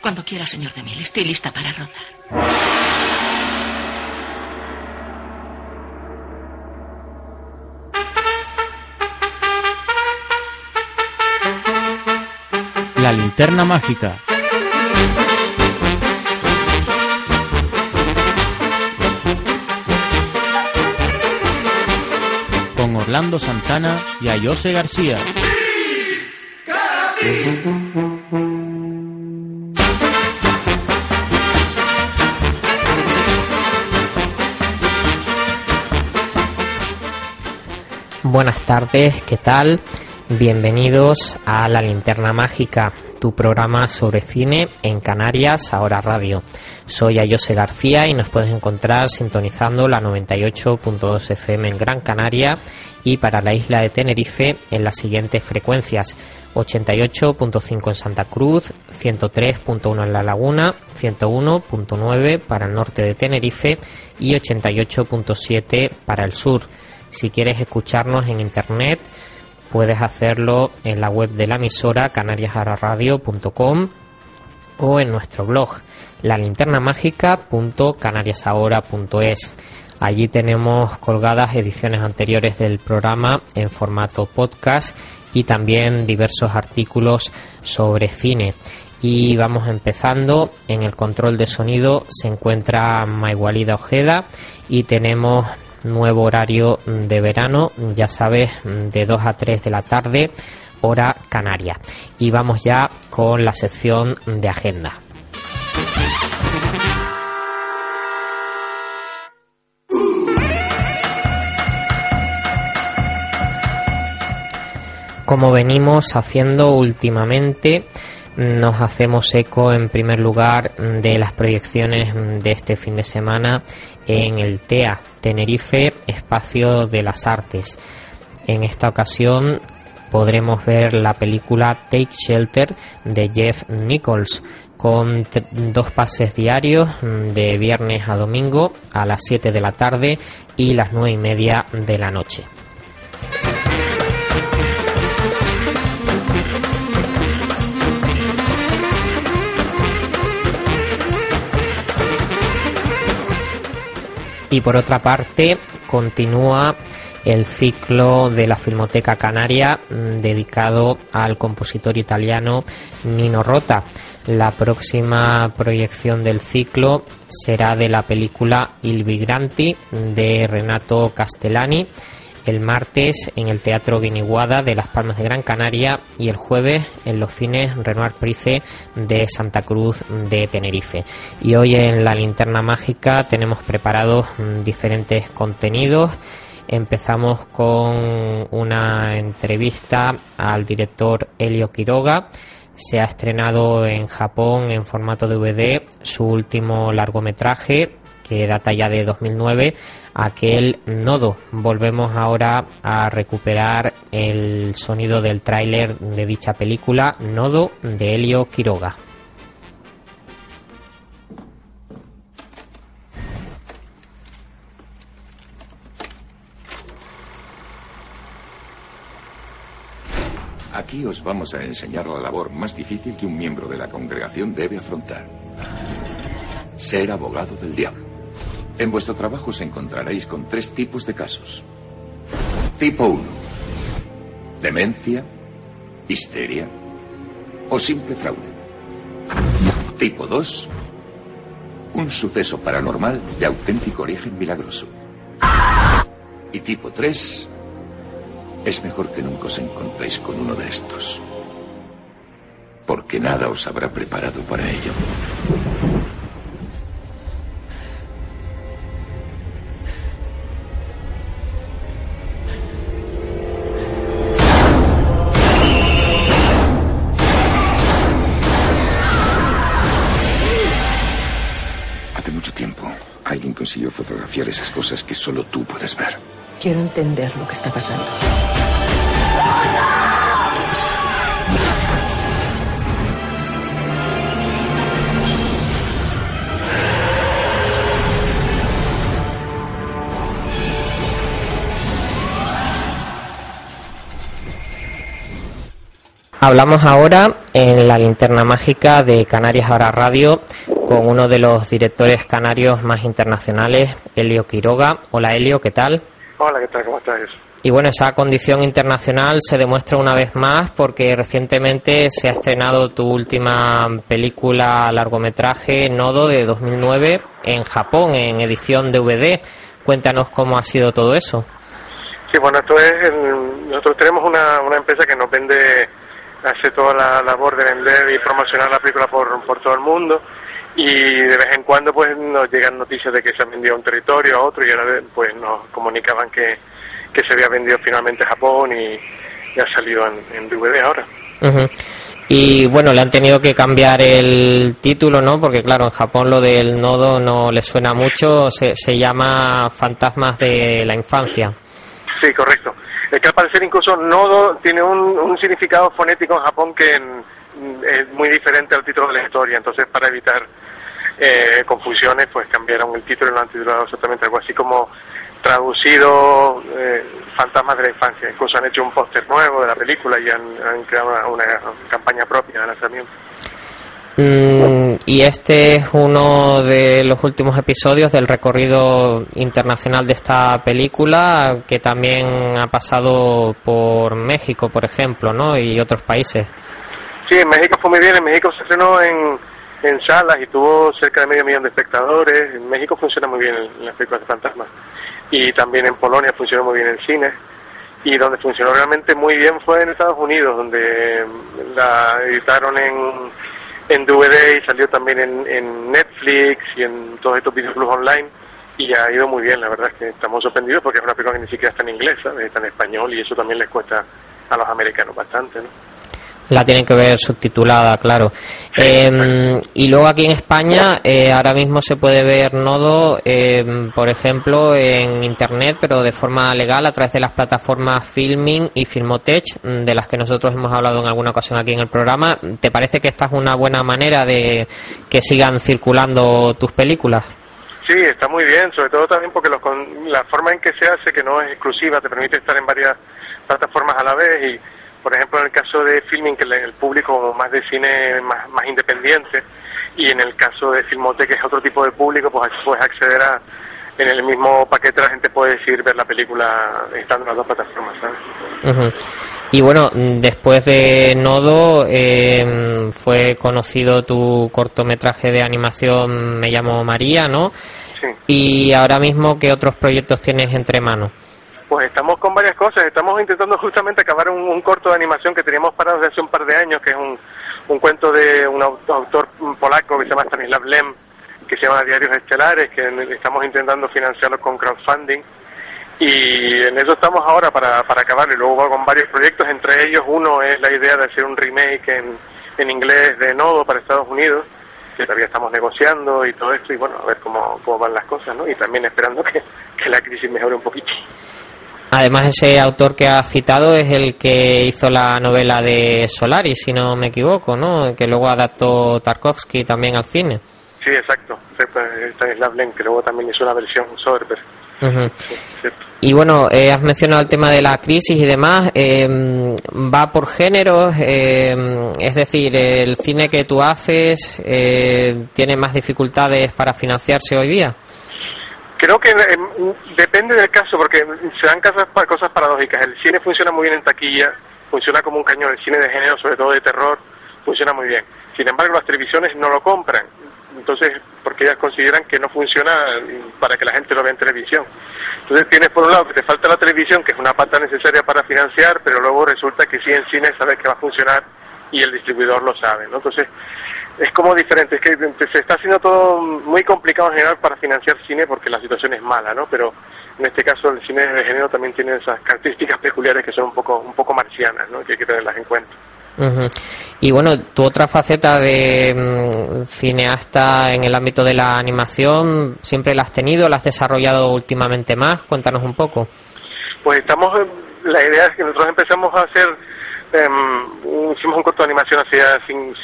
Cuando quiera, señor de Mil, estoy lista para rodar. La linterna mágica. Con Orlando Santana y Ayose García. Buenas tardes, ¿qué tal? Bienvenidos a La Linterna Mágica, tu programa sobre cine en Canarias, ahora radio. Soy Ayose García y nos puedes encontrar sintonizando la 98.2 FM en Gran Canaria y para la isla de Tenerife en las siguientes frecuencias 88.5 en Santa Cruz, 103.1 en La Laguna, 101.9 para el norte de Tenerife y 88.7 para el sur. Si quieres escucharnos en internet, puedes hacerlo en la web de la emisora canariasararadio.com o en nuestro blog lalinternamagica.canariasahora.es. Allí tenemos colgadas ediciones anteriores del programa en formato podcast y también diversos artículos sobre cine. Y vamos empezando. En el control de sonido se encuentra Maigualida Ojeda y tenemos nuevo horario de verano, ya sabes, de 2 a 3 de la tarde, hora canaria. Y vamos ya con la sección de agenda. Como venimos haciendo últimamente, nos hacemos eco en primer lugar de las proyecciones de este fin de semana en el TEA Tenerife Espacio de las Artes. En esta ocasión podremos ver la película Take Shelter de Jeff Nichols con dos pases diarios de viernes a domingo a las 7 de la tarde y las 9 y media de la noche. Y por otra parte, continúa el ciclo de la Filmoteca Canaria mm, dedicado al compositor italiano Nino Rota. La próxima proyección del ciclo será de la película Il Vigranti de Renato Castellani el martes en el Teatro Guiniguada de Las Palmas de Gran Canaria y el jueves en los cines Renoir Price de Santa Cruz de Tenerife. Y hoy en la linterna mágica tenemos preparados mm, diferentes contenidos. Empezamos con una entrevista al director Helio Quiroga. Se ha estrenado en Japón en formato DVD su último largometraje que data ya de 2009 aquel nodo. Volvemos ahora a recuperar el sonido del tráiler de dicha película, Nodo de Helio Quiroga. Aquí os vamos a enseñar la labor más difícil que un miembro de la congregación debe afrontar. Ser abogado del diablo. En vuestro trabajo os encontraréis con tres tipos de casos. Tipo 1. Demencia, histeria o simple fraude. Tipo 2. Un suceso paranormal de auténtico origen milagroso. Y tipo 3. Es mejor que nunca os encontréis con uno de estos. Porque nada os habrá preparado para ello. Esas cosas que solo tú puedes ver. Quiero entender lo que está pasando. Hablamos ahora en la linterna mágica de Canarias Ahora Radio con uno de los directores canarios más internacionales, Helio Quiroga. Hola Helio, ¿qué tal? Hola, ¿qué tal? ¿Cómo estás? Y bueno, esa condición internacional se demuestra una vez más porque recientemente se ha estrenado tu última película largometraje Nodo de 2009 en Japón en edición DVD. Cuéntanos cómo ha sido todo eso. Sí, bueno, esto es. nosotros tenemos una, una empresa que nos vende hace toda la labor de vender y promocionar la película por, por todo el mundo y de vez en cuando pues nos llegan noticias de que se ha vendido a un territorio a otro y ahora pues nos comunicaban que, que se había vendido finalmente a Japón y, ya ha salido en, DVD ahora. Y bueno, le han tenido que cambiar el título, ¿no? Porque claro, en Japón lo del nodo no le suena mucho, se, se llama Fantasmas de la Infancia. Sí, correcto. Es que al parecer incluso nodo tiene un, significado fonético en Japón que es muy diferente al título de la historia. Entonces, para evitar eh, confusiones, pues cambiaron el título y lo han titulado exactamente algo así como traducido eh, Fantasmas de la Infancia. Incluso han hecho un póster nuevo de la película y han, creado una, campaña propia de lanzamiento. Mm, y este es uno de los últimos episodios del recorrido internacional de esta película que también ha pasado por México, por ejemplo, ¿no? Y otros países. Sí, en México fue muy bien. En México se estrenó en, en salas y tuvo cerca de medio millón de espectadores. En México funciona muy bien en las películas de fantasmas. Y también en Polonia funcionó muy bien el cine. Y donde funcionó realmente muy bien fue en Estados Unidos, donde la editaron en en DVD y salió también en, Netflix y en todos estos videoclubs online y ha ido muy bien, la verdad es que estamos sorprendidos porque es una película que ni siquiera está en inglés, está en español y eso también les cuesta a los americanos bastante, ¿no? La tienen que ver subtitulada, claro. Em, y luego aquí en España eh, ahora mismo se puede ver Nodo, em, por ejemplo, en Internet, pero de forma legal a través de las plataformas Filming y Filmotech, mm, de las que nosotros hemos hablado en alguna ocasión aquí en el programa. ¿Te parece que esta es una buena manera de que sigan circulando tus películas? Sí, está muy bien, sobre todo también porque la forma en que se hace, que no es exclusiva, te permite estar en varias plataformas a la vez y por ejemplo, en el caso de filming, que el público más de cine más, más independiente, y en el caso de Filmote, que es otro tipo de público, pues puedes acceder a, en el mismo paquete la gente puede decir ver la película estando en las dos plataformas. Y bueno, después de Nodo eh, fue conocido tu cortometraje de animación Me llamo María, ¿no? Sí. Y ahora mismo, ¿qué otros proyectos tienes entre manos? Pues estamos con varias cosas. Estamos intentando justamente acabar un, corto de animación que teníamos parado desde hace un par de años, que es un, cuento de un autor polaco que se llama Stanislav Lem, que se llama Diarios Estelares, que estamos intentando financiarlo con crowdfunding. Y en eso estamos ahora para, para acabarlo. Y luego con varios proyectos, entre ellos uno es la idea de hacer un remake en, en inglés de Nodo para Estados Unidos, que todavía estamos negociando y todo esto, y bueno, a ver cómo, cómo van las cosas, ¿no? Y también esperando que, que la crisis mejore un poquito. Además, ese autor que ha citado es el que hizo la novela de Solaris, si no me equivoco, ¿no? Que luego adaptó Tarkovsky también al cine. Sí, exacto. Lem, que luego también hizo una versión Soderbergh. y bueno, eh, has mencionado el tema de la crisis y demás. Em, ¿Va por géneros? Em, es decir, ¿el cine que tú haces eh, tiene más dificultades para financiarse hoy día? Creo que em, depende del caso, porque se dan cosas, cosas paradójicas. El cine funciona muy bien en taquilla, funciona como un cañón. El cine de género, sobre todo de terror, funciona muy bien. Sin embargo, las televisiones no lo compran. Entonces, porque ellas consideran que no funciona para que la gente lo vea en televisión. Entonces tienes por un lado que te falta la televisión, que es una pata necesaria para financiar, pero luego resulta que sí en cine sabes que va a funcionar y el distribuidor lo sabe, ¿no? Entonces, es como diferente, es que se está haciendo todo muy complicado en general para financiar cine porque la situación es mala, ¿no? Pero en este caso el cine de género también tiene esas características peculiares que son un poco un poco marcianas, ¿no? Que hay que tenerlas en cuenta. Y bueno, tu otra faceta de mm, cineasta en el ámbito de la animación, ¿siempre la has tenido? ¿La has desarrollado últimamente más? Cuéntanos un poco. Pues estamos, la idea es que nosotros empezamos a hacer Um, hicimos un corto de animación hace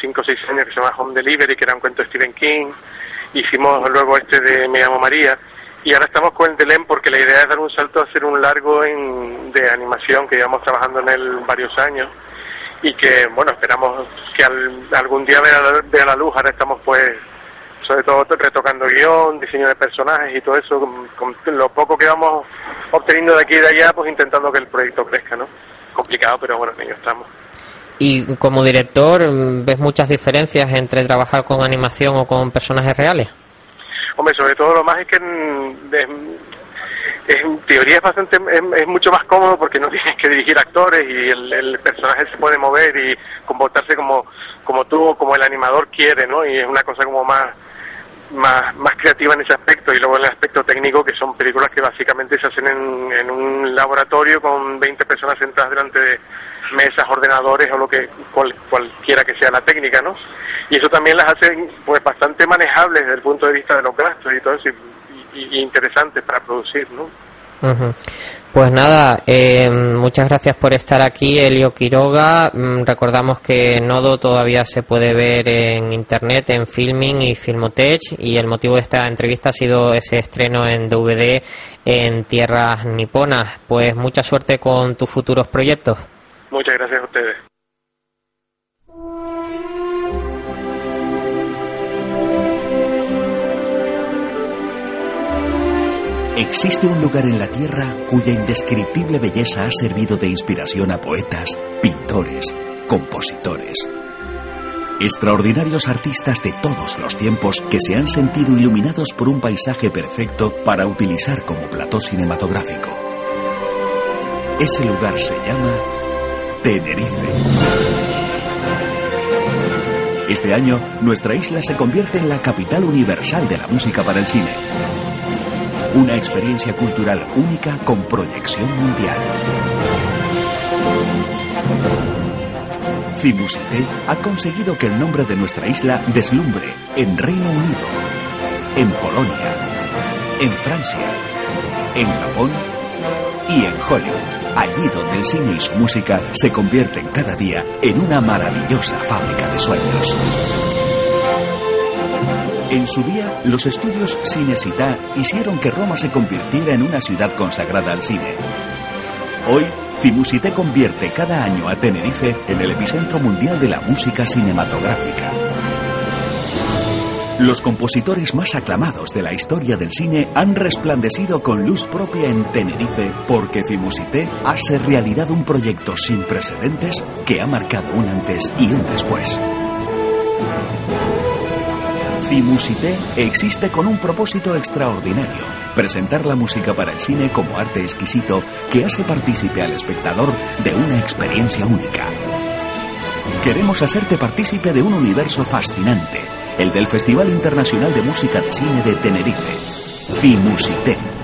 5 o 6 años que se llama Home Delivery, que era un cuento de Stephen King. Hicimos luego este de Me llamo María. Y ahora estamos con el de porque la idea es dar un salto a hacer un largo en, de animación que llevamos trabajando en él varios años. y que, bueno, esperamos que algún día vea, vea la luz. Ahora estamos, pues, sobre todo retocando guion, diseño de personajes y todo eso, con, lo poco que vamos obteniendo de aquí y de allá, pues intentando que el proyecto crezca, ¿no? Complicado, pero bueno, en ello estamos. ¿Y como director ves muchas diferencias entre trabajar con animación o con personajes reales? Hombre, sobre todo lo más es que en teoría es bastante es, mucho más cómodo porque no tienes que dirigir actores y el, personaje se puede mover y comportarse como como tú o como el animador quiere no y es una cosa como más más, más creativa en ese aspecto y luego en el aspecto técnico que son películas que básicamente se hacen en, un laboratorio con 20 personas sentadas delante de mesas, ordenadores o lo que cualquiera que sea la técnica, ¿no? Y eso también las hace pues bastante manejables desde el punto de vista de los gastos y todo eso y, interesantes para producir, ¿no? Pues nada, eh, muchas gracias por estar aquí, Elio Quiroga. Mm, recordamos que Nodo todavía se puede ver en internet, en Filming y Filmotech, y el motivo de esta entrevista ha sido ese estreno en DVD en tierras niponas. Pues mucha suerte con tus futuros proyectos. Muchas gracias a ustedes. Existe un lugar en la Tierra cuya indescriptible belleza ha servido de inspiración a poetas, pintores, compositores. Extraordinarios artistas de todos los tiempos que se han sentido iluminados por un paisaje perfecto para utilizar como plató cinematográfico. Ese lugar se llama Tenerife. Este año, nuestra isla se convierte en la capital universal de la música para el cine. Una experiencia cultural única con proyección mundial. Fimusité ha conseguido que el nombre de nuestra isla deslumbre en Reino Unido, en Polonia, en Francia, en Japón y en Hollywood allí donde el cine y su música se convierten cada día en una maravillosa fábrica de sueños. En su día, los estudios Cinecittà hicieron que Roma se convirtiera en una ciudad consagrada al cine. Hoy, Fimusité convierte cada año a Tenerife en el epicentro mundial de la música cinematográfica. Los compositores más aclamados de la historia del cine han resplandecido con luz propia en Tenerife porque Fimusité hace realidad un proyecto sin precedentes que ha marcado un antes y un después. Fimusité existe con un propósito extraordinario, presentar la música para el cine como arte exquisito que hace partícipe al espectador de una experiencia única. Queremos hacerte partícipe de un universo fascinante el del Festival Internacional de Música de Cine de Tenerife, FIMUSITE.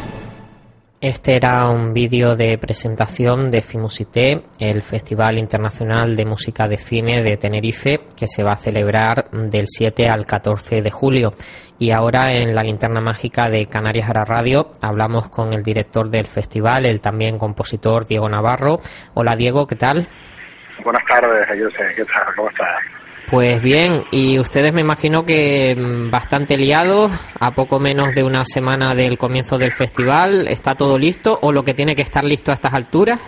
Este era un vídeo de presentación de FIMUSITE, el Festival Internacional de Música de Cine de Tenerife, que se va a celebrar del 7 al 14 de julio. Y ahora en la linterna mágica de Canarias Ara Radio hablamos con el director del festival, el también compositor Diego Navarro. Hola Diego, ¿qué tal? Buenas tardes, José, ¿qué tal? ¿Cómo estás? Pues bien, y ustedes me imagino que mm, bastante liados, a poco menos de una semana del comienzo del festival, ¿está todo listo o lo que tiene que estar listo a estas alturas?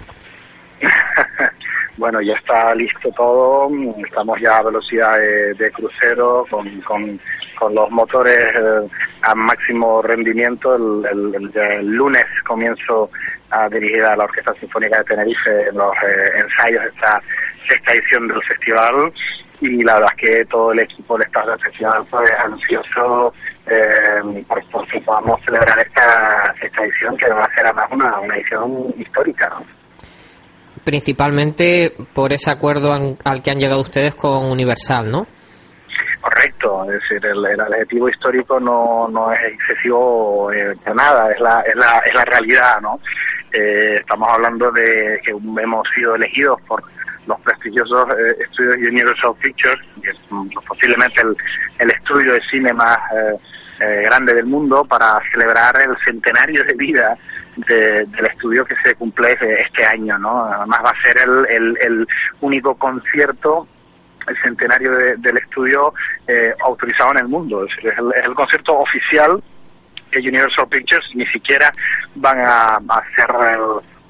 bueno, ya está listo todo, estamos ya a velocidad de, crucero, con, con, los motores eh, a máximo rendimiento. El, lunes comienzo a dirigir a la Orquesta Sinfónica de Tenerife en los eh, ensayos de esta sexta edición del festival y la verdad es que todo el equipo del Estado Festival pues ansioso eh, por, que podamos celebrar esta, esta edición que va a ser además una, una edición histórica. Principalmente por ese acuerdo al que han llegado ustedes con Universal, ¿no? Correcto, es decir, el, el adjetivo histórico no, no es excesivo eh, nada, es la, es, la, es la realidad, ¿no? Eh, estamos hablando de que hemos sido elegidos por los prestigiosos eh, estudios Universal Pictures, que es mm, posiblemente el, estudio de cine más eh, eh, grande del mundo, para celebrar el centenario de vida del estudio que se cumple este año, ¿no? Además va a ser el, el, único concierto el centenario del estudio autorizado en el mundo. Es, el, es el concierto oficial que Universal Pictures ni siquiera van a, hacer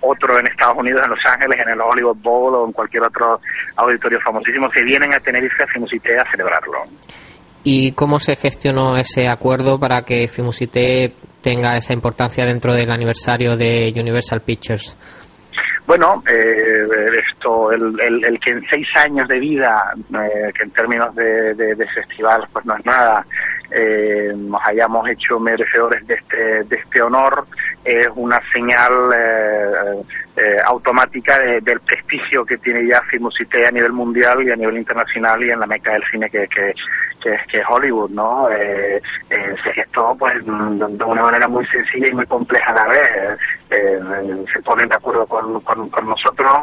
otro en Estados Unidos, en Los Ángeles, en el Hollywood Bowl o en cualquier otro auditorio famosísimo, que vienen a Tenerife a Fimusité a celebrarlo. ¿Y cómo se gestionó ese acuerdo para que Fimusité tenga esa importancia dentro del aniversario de Universal Pictures? Bueno, eh, esto, el, el, que en seis años de vida, eh, que en términos de, festival pues no es nada, eh, nos hayamos hecho merecedores de este, de este honor, es una señal automática del prestigio que tiene ya Filmocité a nivel mundial y a nivel internacional y en la meca del cine que, que, que, es Hollywood, ¿no? Eh, eh, se gestó pues de una manera muy sencilla y muy compleja a la vez. Eh, se ponen de acuerdo con, con, nosotros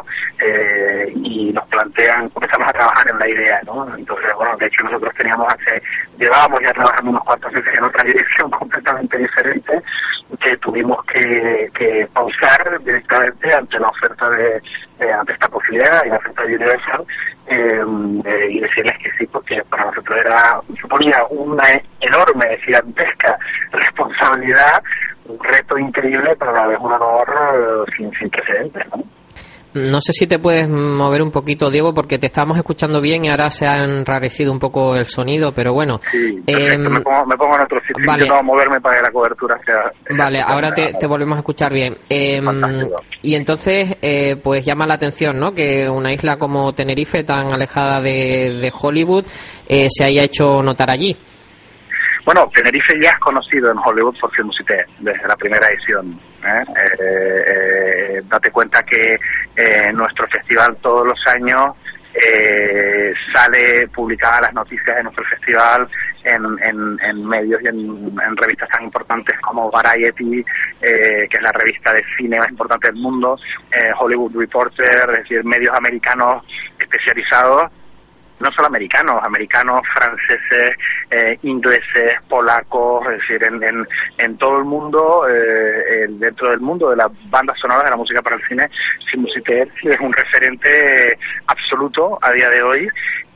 y nos plantean, comenzamos a trabajar en la idea, ¿no? Entonces, bueno, de hecho nosotros teníamos hace, llevábamos ya trabajando unos cuantos meses en otra dirección completamente diferente, que tuvimos que, que pausar directamente ante la oferta de, ante esta posibilidad y la oferta de Universal eh, y decirles que sí, porque para nosotros era suponía una enorme, gigantesca responsabilidad, un reto increíble, pero a la vez un honor eh, sin, sin precedentes. ¿no? No sé si te puedes mover un poquito, Diego, porque te estábamos escuchando bien y ahora se ha enrarecido un poco el sonido, pero bueno. Sí, eh, me, pongo, me, pongo, en otro sitio, vale. moverme para que la cobertura sea... Vale, ahora te, te, volvemos a escuchar bien. Eh, y entonces, eh, pues llama la atención, ¿no? Que una isla como Tenerife, tan alejada de, de Hollywood, eh, se haya hecho notar allí. Bueno, Tenerife ya es conocido en Hollywood por Film desde la primera edición. ¿eh? Eh, eh, date cuenta que nuestro festival todos los años sale publicada las noticias de nuestro festival en, medios y en, revistas tan importantes como Variety, que es la revista de cine más importante del mundo, Hollywood Reporter, es decir, medios americanos especializados no solo americanos, americanos, franceses, eh, ingleses, polacos, es decir, en, en, todo el mundo, eh, dentro del mundo de las bandas sonoras de la música para el cine, Simusiter es un referente absoluto a día de hoy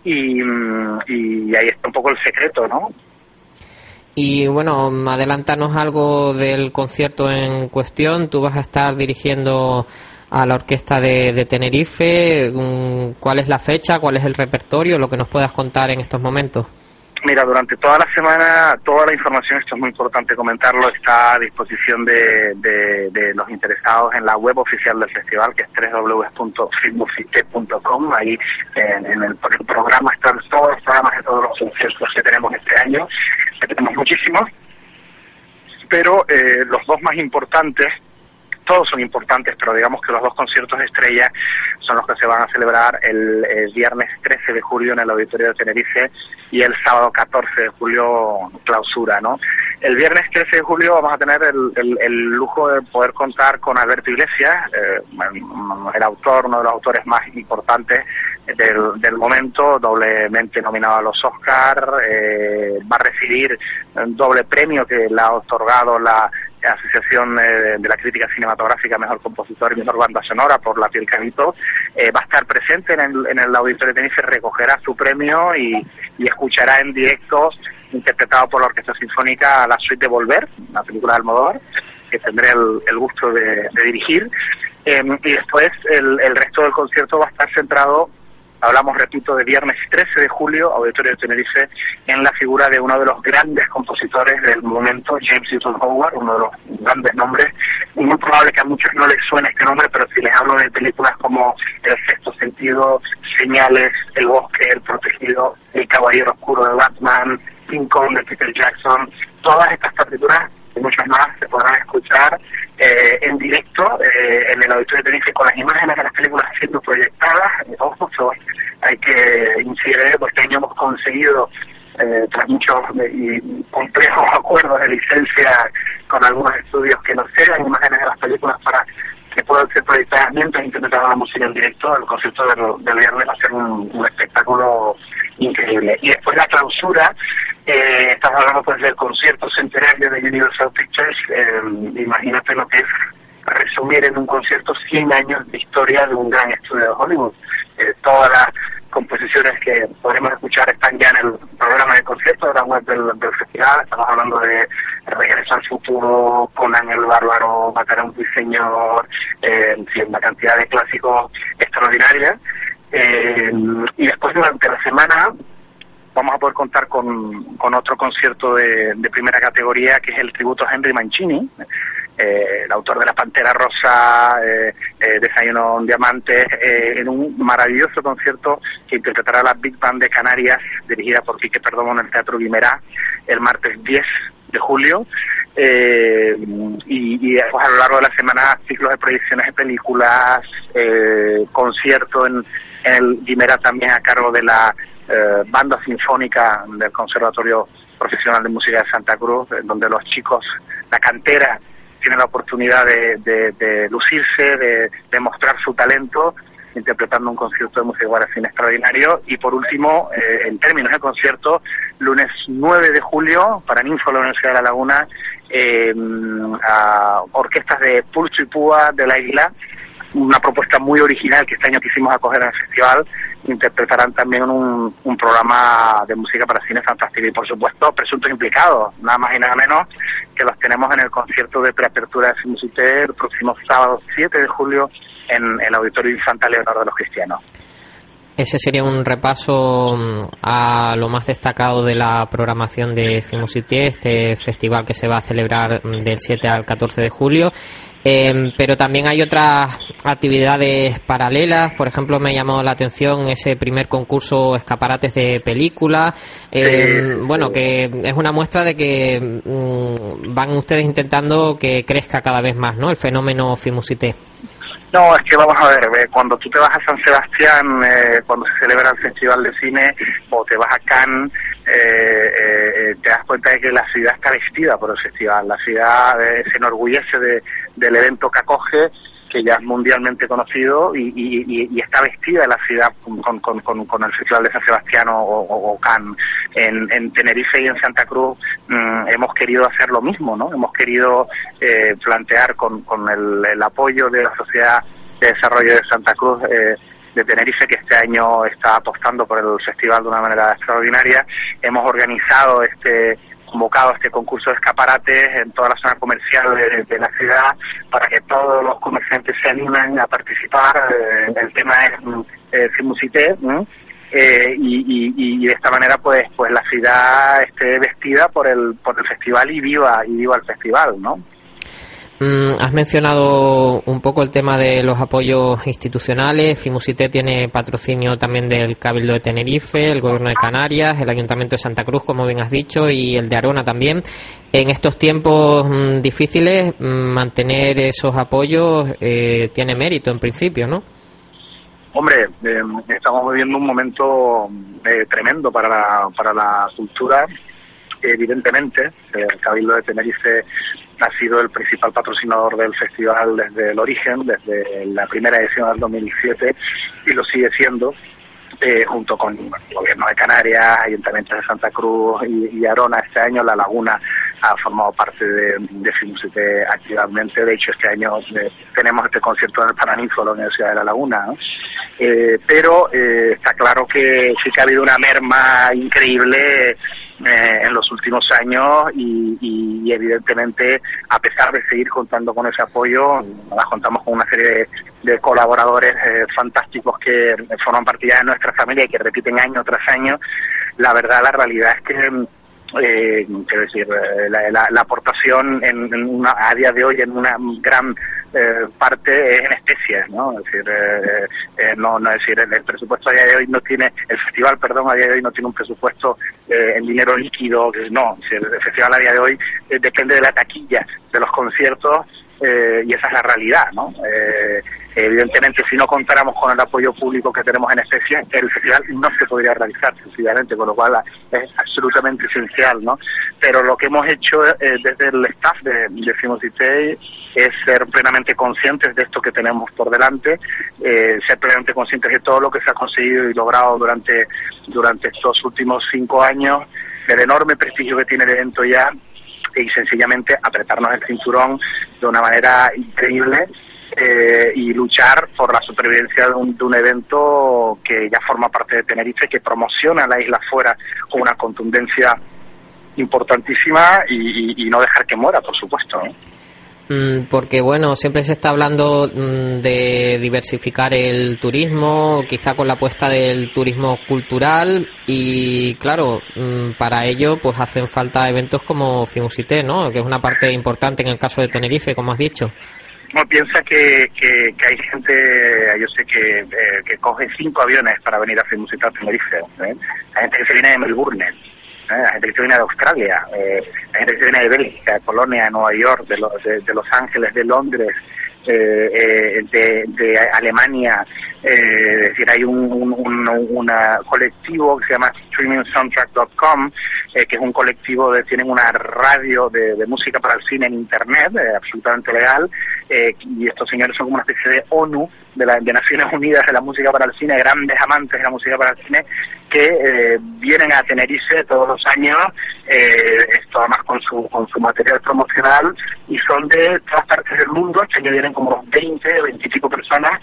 y, y ahí está un poco el secreto, ¿no? Y bueno, adelántanos algo del concierto en cuestión. Tú vas a estar dirigiendo a la orquesta de, Tenerife? Mm, ¿Cuál es la fecha? ¿Cuál es el repertorio? Lo que nos puedas contar en estos momentos. Mira, durante toda la semana, toda la información, esto es muy importante comentarlo, está a disposición de, de, los interesados en la web oficial del festival, que es www.filmofite.com. Ahí en, el, programa están todos los programas de todos los conciertos que tenemos este año, que tenemos muchísimos, pero eh, los dos más importantes todos son importantes, pero digamos que los dos conciertos de estrella son los que se van a celebrar el, viernes 13 de julio en el Auditorio de Tenerife y el sábado 14 de julio clausura, ¿no? El viernes 13 de julio vamos a tener el, lujo de poder contar con Alberto Iglesias, eh, el autor, uno de los autores más importantes del, del momento, doblemente nominado a los Oscars, eh, va a recibir un doble premio que le ha otorgado la Asociación eh, de la Crítica Cinematográfica Mejor Compositor y Mejor Banda Sonora por La Piel Canito, eh, va a estar presente en el, en el Auditorio de Tenerife, recogerá su premio y, escuchará en directo, interpretado por la Orquesta Sinfónica, la suite de Volver, la película de Almodóvar, que tendré el, gusto de, dirigir. Em, y después el, el resto del concierto va a estar centrado Hablamos, repito, de viernes 13 de julio, Auditorio de Tenerife, en la figura de uno de los grandes compositores del momento, James Newton Howard, uno de los grandes nombres. Muy probable que a muchos no les suene este nombre, pero si les hablo de películas como El sexto sentido, Señales, El bosque, El protegido, El caballero oscuro de Batman, King Kong de Peter Jackson, todas estas partituras y muchas más se podrán escuchar eh, en directo eh, en el auditorio de Tenerife con las imágenes de las películas siendo proyectadas. Ojo, hay que incidir, porque hemos conseguido, eh, tras muchos y complejos acuerdos de licencia con algunos estudios que nos cedan imágenes de las películas para que puedan ser proyectadas mientras interpretamos la música en directo. El concierto del, viernes va a ser un, un espectáculo increíble. Y después la clausura eh, estamos hablando pues del concierto centenario de Universal Pictures. Eh, imagínate lo que es resumir en un concierto 100 años de historia de un gran estudio de Hollywood. Eh, todas las composiciones que podremos escuchar están ya en el programa de concierto de la web del, festival. Estamos hablando de Regreso al futuro, Conan el Bárbaro, Matar a un eh, una cantidad de clásicos extraordinarias. Eh, y después durante la semana vamos a poder contar con, con otro concierto de, primera categoría que es el tributo a Henry Mancini, eh, el autor de La Pantera Rosa, eh, eh, Desayuno en Diamantes, eh, en un maravilloso concierto que interpretará la Big Band de Canarias, dirigida por Quique Perdomo en el Teatro Guimerá, el martes 10 de julio. Eh, y, y después a lo largo de la semana ciclos de proyecciones de películas, eh, concierto en, en el Guimerá también a cargo de la banda sinfónica del Conservatorio Profesional de Música de Santa Cruz, donde los chicos, la cantera, tienen la oportunidad de, lucirse, de, mostrar su talento, interpretando un concierto de música guaracín extraordinario. Y por último, eh, en términos de concierto, lunes 9 de julio, para Ninfo la Universidad de La Laguna, eh, a orquestas de Pulso y Púa de la isla, una propuesta muy original que este año quisimos acoger el festival. Interpretarán también un, un programa de música para cine fantástico y, por supuesto, presuntos implicados, nada más y nada menos que los tenemos en el concierto de preapertura de Filmusité el próximo sábado 7 de julio en el Auditorio Infanta Leonor de los Cristianos. Ese sería un repaso a lo más destacado de la programación de Filmusité, este festival que se va a celebrar del 7 al 14 de julio. Eh, pero también hay otras actividades paralelas. Por ejemplo, me ha llamado la atención ese primer concurso escaparates de película. Eh, sí, bueno, que es una muestra de que mmm, van ustedes intentando que crezca cada vez más, ¿no? El fenómeno Fimusité. No, es que vamos a ver, cuando tú te vas a San Sebastián, eh, cuando se celebra el Festival de Cine, o te vas a Cannes, eh, eh, te das cuenta de que la ciudad está vestida por el festival. La ciudad eh, se enorgullece de, del evento que acoge, que ya es mundialmente conocido, y, y, está vestida la ciudad con, el Festival de San Sebastián o, o, Cannes. En, en, Tenerife y en Santa Cruz mmm, hemos querido hacer lo mismo, ¿no? Hemos querido eh, plantear con, con el, el, apoyo de la Sociedad de Desarrollo de Santa Cruz eh, de Tenerife, que este año está apostando por el festival de una manera extraordinaria. Hemos organizado este convocado este concurso de escaparates en toda la zona comercial de, la ciudad para que todos los comerciantes se animen a participar. Eh, el tema es eh, Filmusité, ¿no? Eh, y, y, de esta manera pues pues la ciudad esté vestida por el por el festival y viva y viva el festival no has mencionado un poco el tema de los apoyos institucionales. Fimusité tiene patrocinio también del Cabildo de Tenerife, el Gobierno de Canarias, el Ayuntamiento de Santa Cruz, como bien has dicho, y el de Arona también. En estos tiempos mm, difíciles, mm, mantener esos apoyos eh, tiene mérito en principio, ¿no? Hombre, eh, estamos viviendo un momento eh, tremendo para la, para la cultura. Evidentemente, el Cabildo de Tenerife ha sido el principal patrocinador del festival desde el origen, desde la primera edición del 2007 y lo sigue siendo. Eh, junto con el gobierno de Canarias, Ayuntamiento de Santa Cruz y, Arona este año, La Laguna ha formado parte de, de activamente. De hecho, este año eh, tenemos este concierto en el Paraninfo de la Universidad de La Laguna. Eh, pero eh, está claro que sí que ha habido una merma increíble eh, en los últimos años y, y, y, evidentemente a pesar de seguir contando con ese apoyo, contamos con una serie de, colaboradores eh, fantásticos que forman parte de nuestra familia y que repiten año tras año. La verdad, la realidad es que eh, quiero decir, la, la, la aportación en, en una, a día de hoy en una gran eh, parte es en especies, ¿no? Es decir, eh, eh, no, no decir, el, el, presupuesto a día de hoy no tiene, el festival, perdón, a día de hoy no tiene un presupuesto eh, en dinero líquido, no, el festival a día de hoy eh, depende de la taquilla, de los conciertos, eh, y esa es la realidad, ¿no? Eh, evidentemente, si no contáramos con el apoyo público que tenemos en especie, el festival no se podría realizar sencillamente, con lo cual es absolutamente esencial, ¿no? Pero lo que hemos hecho eh, desde el staff de, de Fimosité es ser plenamente conscientes de esto que tenemos por delante, eh, ser plenamente conscientes de todo lo que se ha conseguido y logrado durante, durante estos últimos cinco años, del enorme prestigio que tiene el evento ya y sencillamente apretarnos el cinturón de una manera increíble eh, y luchar por la supervivencia de un, de un, evento que ya forma parte de Tenerife, que promociona la isla fuera con una contundencia importantísima y, no dejar que muera, por supuesto. Porque bueno, siempre se está hablando mm, de diversificar el turismo, quizá con la apuesta del turismo cultural y claro, mm, para ello pues hacen falta eventos como Fimusité, ¿no? Que es una parte importante en el caso de Tenerife, como has dicho. No, piensa que, que, hay gente, yo sé que, eh, que coge cinco aviones para venir a Fimusité a Tenerife. ¿eh? Hay gente que se viene de Melbourne, ¿eh? la gente que viene de Australia, eh, la gente que viene de Bélgica, de Polonia, de Nueva York, de, de, Los Ángeles, de Londres, eh, de, Alemania, es decir, hay un, un, colectivo que se llama streamingsoundtrack.com, que es un colectivo de, tienen una radio de, música para el cine en internet, absolutamente legal, y estos señores son como una especie de ONU de, de Naciones Unidas de la música para el cine, grandes amantes de la música para el cine, que eh, vienen a Tenerife todos los años, eh, esto además con su, con su material promocional, y son de todas partes del mundo, este año vienen como 20, 20 y pico personas,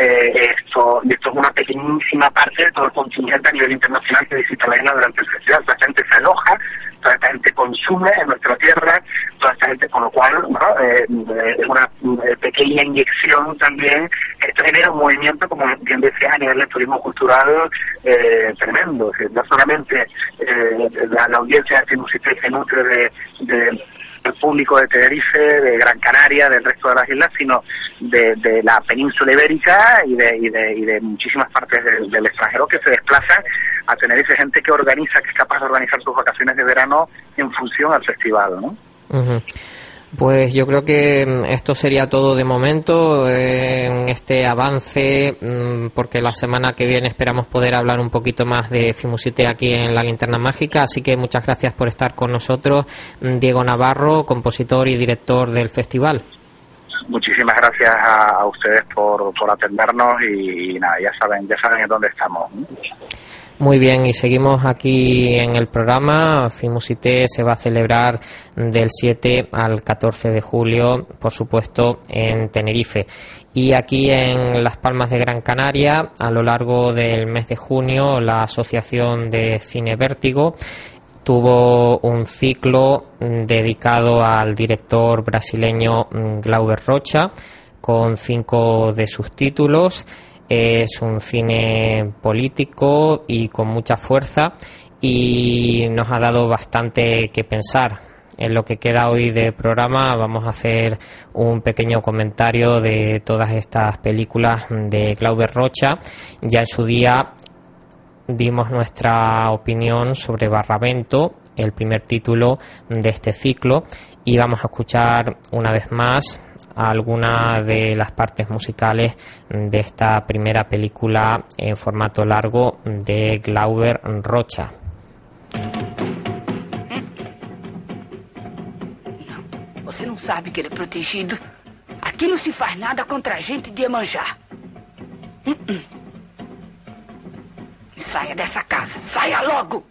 eh, esto, esto es una pequeñísima parte de todo el contingente a nivel internacional que visita la isla durante el festival, la gente se aloja, toda esta gente consume en nuestra tierra, toda con lo cual eh, es una eh, pequeña inyección también. Esto genera un movimiento, como bien decía, a nivel de turismo cultural eh, tremendo. no solamente la, audiencia de música se nutre de, de del público de Tenerife, de Gran Canaria, del resto de las islas, sino de, la península ibérica y de, y de, y de muchísimas partes del, extranjero que se desplazan a Tenerife, gente que organiza, que es capaz de organizar sus vacaciones de verano en función al festival, ¿no? Pues yo creo que mm, esto sería todo de momento eh, en este avance, mm, porque la semana que viene esperamos poder hablar un poquito más de Fimusite aquí en la Linterna Mágica. Así que muchas gracias por estar con nosotros, mm, Diego Navarro, compositor y director del festival. Muchísimas gracias a, ustedes por, por atendernos y, nada, ya saben, ya saben en dónde estamos. Muy bien, y seguimos aquí en el programa. Fimusité se va a celebrar del 7 al 14 de julio, por supuesto, en Tenerife. Y aquí en Las Palmas de Gran Canaria, a lo largo del mes de junio, la Asociación de Cine Vértigo tuvo un ciclo dedicado al director brasileño Glauber Rocha con cinco de sus títulos es un cine político y con mucha fuerza y nos ha dado bastante que pensar. En lo que queda hoy de programa vamos a hacer un pequeño comentario de todas estas películas de Glauber Rocha. Ya en su día dimos nuestra opinión sobre Barravento, el primer título de este ciclo, y vamos a escuchar una vez más algunas de las partes musicales de esta primera película en formato largo de Glauber Rocha. Você não sabe que protegido. Se faz nada contra a gente de hum. Saia casa. Logo.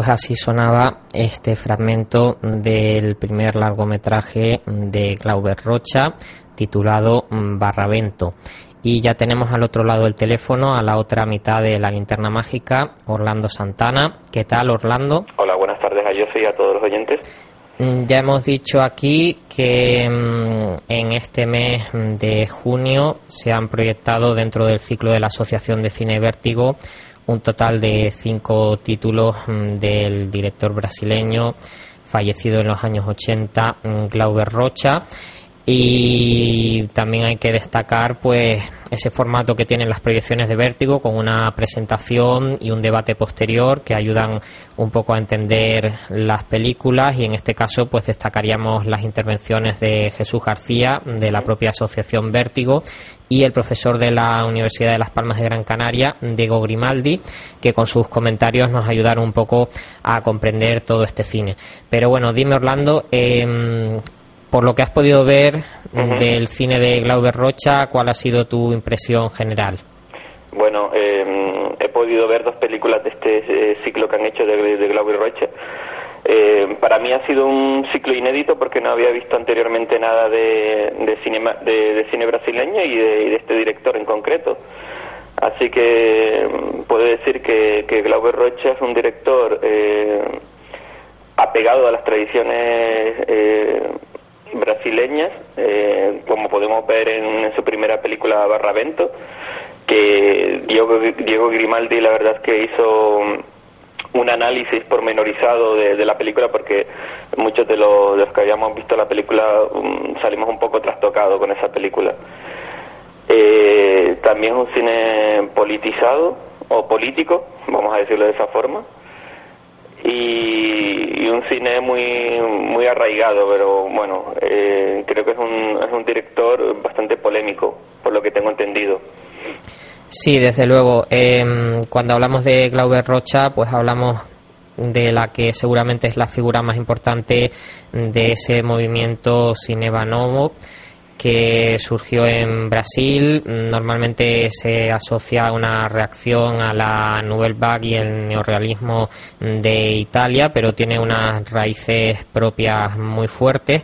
Pues así sonaba este fragmento del primer largometraje de Glauber Rocha titulado Barravento. Y ya tenemos al otro lado del teléfono, a la otra mitad de la linterna mágica, Orlando Santana. ¿Qué tal, Orlando? Hola, buenas tardes a José y a todos los oyentes. Mm, ya hemos dicho aquí que mm, en este mes de junio se han proyectado dentro del ciclo de la Asociación de Cine Vértigo un total de cinco títulos mm, del director brasileño fallecido en los años 80, mm, Glauber Rocha. Y también hay que destacar pues ese formato que tienen las proyecciones de Vértigo con una presentación y un debate posterior que ayudan un poco a entender las películas y en este caso pues destacaríamos las intervenciones de Jesús García de la propia asociación Vértigo y el profesor de la Universidad de Las Palmas de Gran Canaria, Diego Grimaldi, que con sus comentarios nos ayudaron un poco a comprender todo este cine. Pero bueno, dime Orlando, eh, por lo que has podido ver del cine de Glauber Rocha, ¿cuál ha sido tu impresión general? Bueno, eh, he podido ver dos películas de este eh, ciclo que han hecho de, de Glauber Rocha. Eh, para mí ha sido un ciclo inédito porque no había visto anteriormente nada de, de, cinema, de, cine brasileño y de, este director en concreto. Así que mm, puedo decir que, que Glauber Rocha es un director apegado a las tradiciones brasileñas, eh, como podemos ver en, su primera película Barravento, que Diego, Diego Grimaldi la verdad es que hizo un análisis pormenorizado de, la película porque muchos de los, que habíamos visto la película um, salimos un poco trastocados con esa película. Eh, también es un cine politizado o político, vamos a decirlo de esa forma, y, un cine muy muy arraigado, pero bueno, eh, creo que es un, es un director bastante polémico, por lo que tengo entendido. Sí, desde luego. Em, cuando hablamos de Glauber Rocha, pues hablamos de la que seguramente es la figura más importante de ese movimiento Cineva Novo que surgió en Brasil. Normalmente se asocia una reacción a la Nouvelle Vague y el neorrealismo de Italia, pero tiene unas raíces propias muy fuertes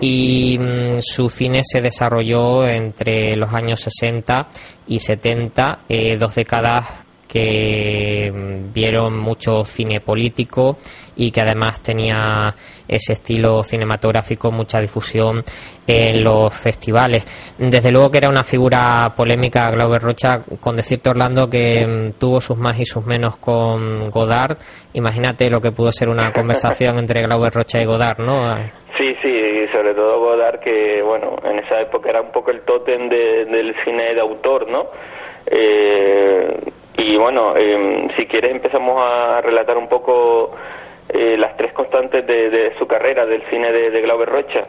y mm, su cine se desarrolló entre los años 60 y 70, eh, dos décadas que mm, vieron mucho cine político y que además tenía ese estilo cinematográfico, mucha difusión en los festivales. Desde luego que era una figura polémica Glauber Rocha, con decirte Orlando que mm, tuvo sus más y sus menos con Godard. Imagínate lo que pudo ser una conversación entre Glauber Rocha y Godard, ¿no? Sí, sí, sobre todo Godard, que bueno, en esa época era un poco el tótem del cine de autor, ¿no? Eh, y bueno, em, si quieres empezamos a relatar un poco eh, las tres constantes de, su carrera, del cine de, Glauber Rocha.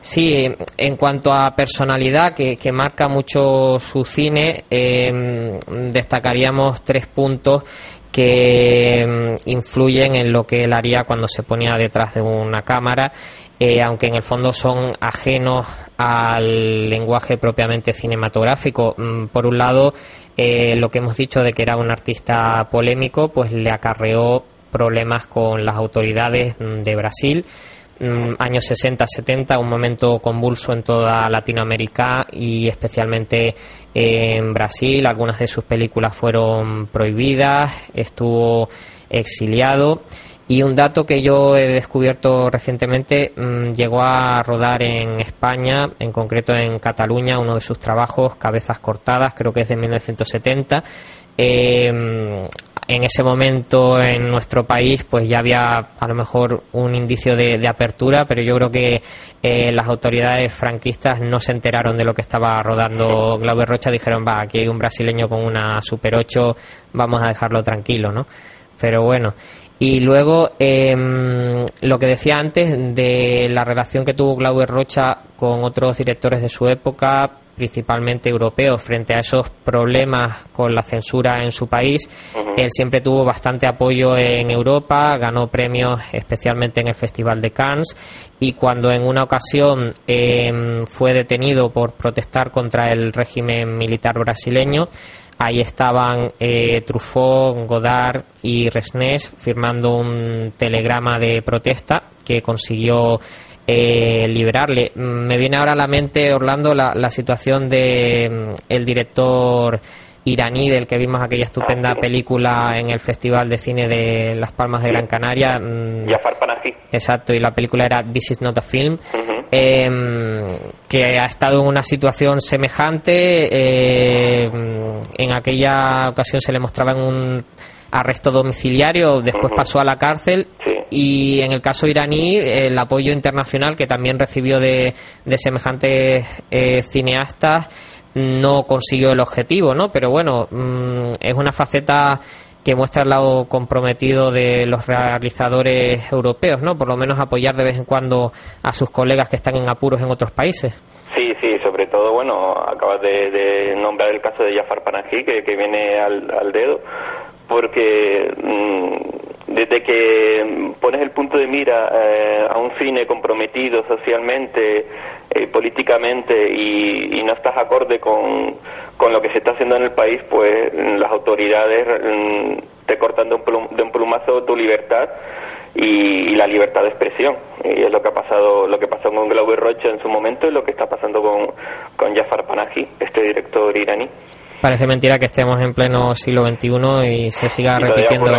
Sí, en cuanto a personalidad que, marca mucho su cine, em, destacaríamos tres puntos que em, influyen en lo que él haría cuando se ponía detrás de una cámara, eh, aunque en el fondo son ajenos al lenguaje propiamente cinematográfico. Mm, por un lado, eh, lo que hemos dicho de que era un artista polémico, pues le acarreó problemas con las autoridades mm, de Brasil. Mm, años 60-70, un momento convulso en toda Latinoamérica y especialmente en Brasil. Algunas de sus películas fueron prohibidas, estuvo exiliado. Y un dato que yo he descubierto recientemente, mm, llegó a rodar en España, en concreto en Cataluña, uno de sus trabajos, Cabezas Cortadas, creo que es de 1970. Eh, en ese momento en nuestro país pues ya había a lo mejor un indicio de, apertura, pero yo creo que eh, las autoridades franquistas no se enteraron de lo que estaba rodando Glauber Rocha, dijeron, va, aquí hay un brasileño con una Super 8, vamos a dejarlo tranquilo, ¿no? Pero bueno, y luego, em, lo que decía antes de la relación que tuvo Glauber Rocha con otros directores de su época, principalmente europeos, frente a esos problemas con la censura en su país. Él siempre tuvo bastante apoyo en Europa, ganó premios especialmente en el Festival de Cannes y cuando en una ocasión em, fue detenido por protestar contra el régimen militar brasileño, Ahí estaban eh, Truffaut, Godard y Resnés firmando un telegrama de protesta que consiguió eh, liberarle. Me viene ahora a la mente, Orlando, la, la situación de mm, el director iraní del que vimos aquella estupenda película en el Festival de Cine de Las Palmas de Gran Canaria. mm, Jafar Panahi. Exacto, y la película era This is not a film, em, que ha estado en una situación semejante. em, en aquella ocasión se le mostraba en un arresto domiciliario, después pasó a la cárcel. Y en el caso iraní, el apoyo internacional que también recibió de, de semejantes eh, cineastas no consiguió el objetivo, ¿no? Pero bueno, mm, es una faceta que muestra el lado comprometido de los realizadores europeos, ¿no? Por lo menos apoyar de vez en cuando a sus colegas que están en apuros en otros países. Sí, sí, sobre todo, bueno, acabas de, nombrar el caso de Jafar Panahi, que, que viene al, al dedo, porque mm, desde que pones el punto de mira eh, a un cine comprometido socialmente, eh, políticamente y, y no estás acorde con, con lo que se está haciendo en el país, pues las autoridades mm, te cortan de un, plum- de un plumazo tu libertad y, y la libertad de expresión. Y es lo que ha pasado, lo que pasó con Glauber Rocha en su momento y lo que está pasando con, con Jafar Panahi, este director iraní. Parece mentira que estemos en pleno siglo XXI y se siga Y repitiendo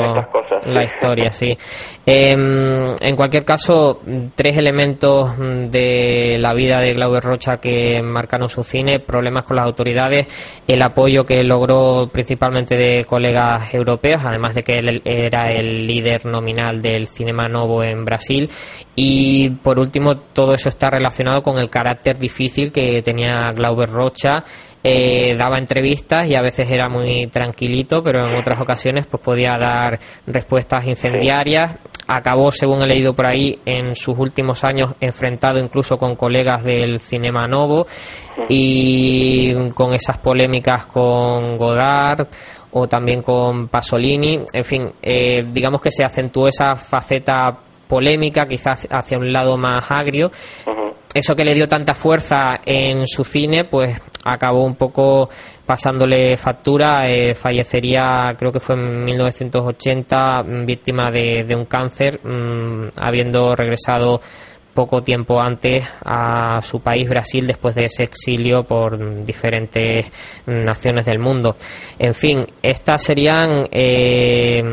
la historia, sí. Em, en cualquier caso, tres elementos mm, de la vida de Glauber Rocha que marcaron su cine, problemas con las autoridades, el apoyo que logró principalmente de colegas europeos, además de que él era el líder nominal del Cinema Novo en Brasil, y por último, todo eso está relacionado con el carácter difícil que tenía Glauber Rocha, eh, daba entrevistas y a veces era muy tranquilito, pero en otras ocasiones pues podía dar respuestas incendiarias. Acabó, según he leído por ahí, en sus últimos años enfrentado incluso con colegas del Cinema Novo y con esas polémicas con Godard o también con Pasolini. En fin, eh, digamos que se acentuó esa faceta polémica, quizás hacia un lado más agrio eso que le dio tanta fuerza en su cine, pues acabó un poco pasándole factura. eh, fallecería, creo que fue en 1980, mm, víctima de, un cáncer, mm, habiendo regresado poco tiempo antes a su país, Brasil, después de ese exilio por diferentes mm, naciones del mundo. En fin, estas serían eh,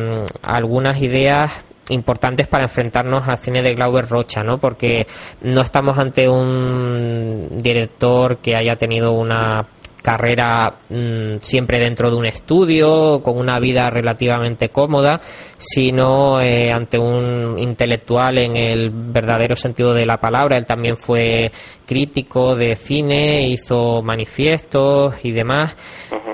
algunas ideas importantes para enfrentarnos al cine de Glauber Rocha, ¿no? Porque no estamos ante un director que haya tenido una carrera mm, siempre dentro de un estudio, con una vida relativamente cómoda, sino eh, ante un intelectual en el verdadero sentido de la palabra. Él también fue crítico de cine, hizo manifiestos y demás.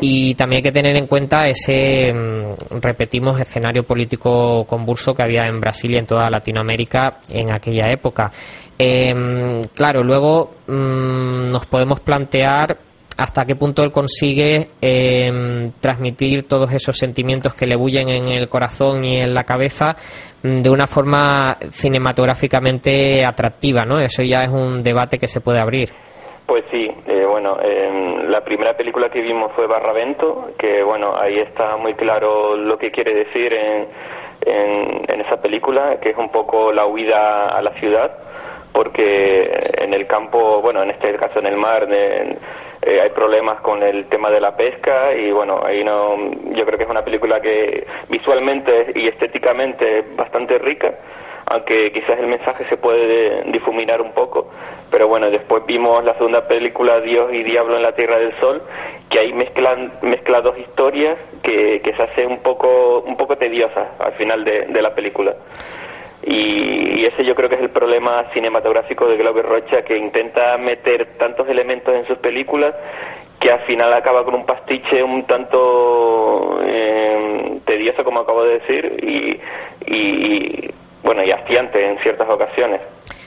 Y también hay que tener en cuenta ese, mm, repetimos, escenario político convulso que había en Brasil y en toda Latinoamérica en aquella época. Em, claro, luego mm, nos podemos plantear hasta qué punto él consigue em, transmitir todos esos sentimientos que le bullen en el corazón y en la cabeza mm, de una forma cinematográficamente atractiva, ¿no? Eso ya es un debate que se puede abrir. Pues sí, eh, bueno, em, la primera película que vimos fue Barravento, que bueno, ahí está muy claro lo que quiere decir en, en, en esa película, que es un poco la huida a la ciudad, porque en el campo, bueno, en este caso en el mar, en- eh, hay problemas con el tema de la pesca y bueno, ahí no, yo creo que es una película que visualmente y estéticamente es bastante rica, aunque quizás el mensaje se puede difuminar un poco, pero bueno, después vimos la segunda película Dios y Diablo en la Tierra del Sol, que ahí mezclan, mezcla dos historias que, se hace un poco, un poco tediosas al final de la película. Y, y ese yo creo que es el problema cinematográfico de Glauber Rocha, que intenta meter tantos elementos en sus películas que al final acaba con un pastiche un tanto eh, tedioso, como acabo de decir, y, y, bueno, y hastiante en ciertas ocasiones.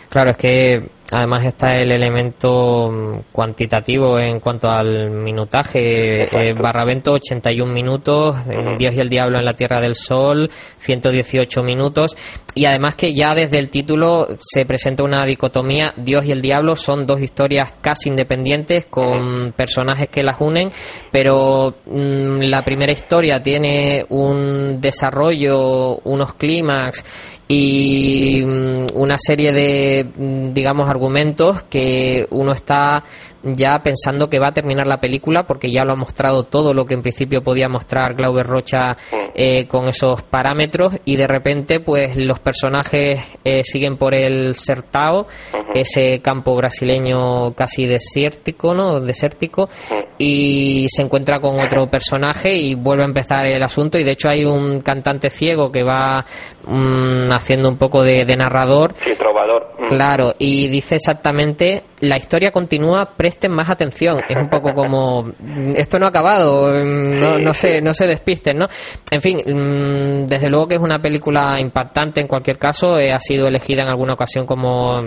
Claro, es que además está el elemento mm, cuantitativo en cuanto al minutaje. Eh, Barravento 81 minutos, Dios y el Diablo en la Tierra del Sol 118 minutos y además que ya desde el título se presenta una dicotomía. Dios y el Diablo son dos historias casi independientes con personajes que las unen, pero mm, la primera historia tiene un desarrollo, unos clímax y mm, una serie de, mm, digamos, argumentos que uno está ya pensando que va a terminar la película porque ya lo ha mostrado todo lo que en principio podía mostrar Glauber Rocha eh, con esos parámetros y de repente pues los personajes eh, siguen por el Sertao, ese campo brasileño casi desértico, ¿no? Desértico y se encuentra con otro personaje y vuelve a empezar el asunto y de hecho hay un cantante ciego que va mm, haciendo un poco de, narrador. Sí, trovador. Mm. Claro, y dice exactamente la historia continúa, presten más atención. Es un poco como mm, esto no ha acabado, no, no se no se despisten, ¿no? En fin, desde luego que es una película impactante en cualquier caso, eh, ha sido elegida en alguna ocasión como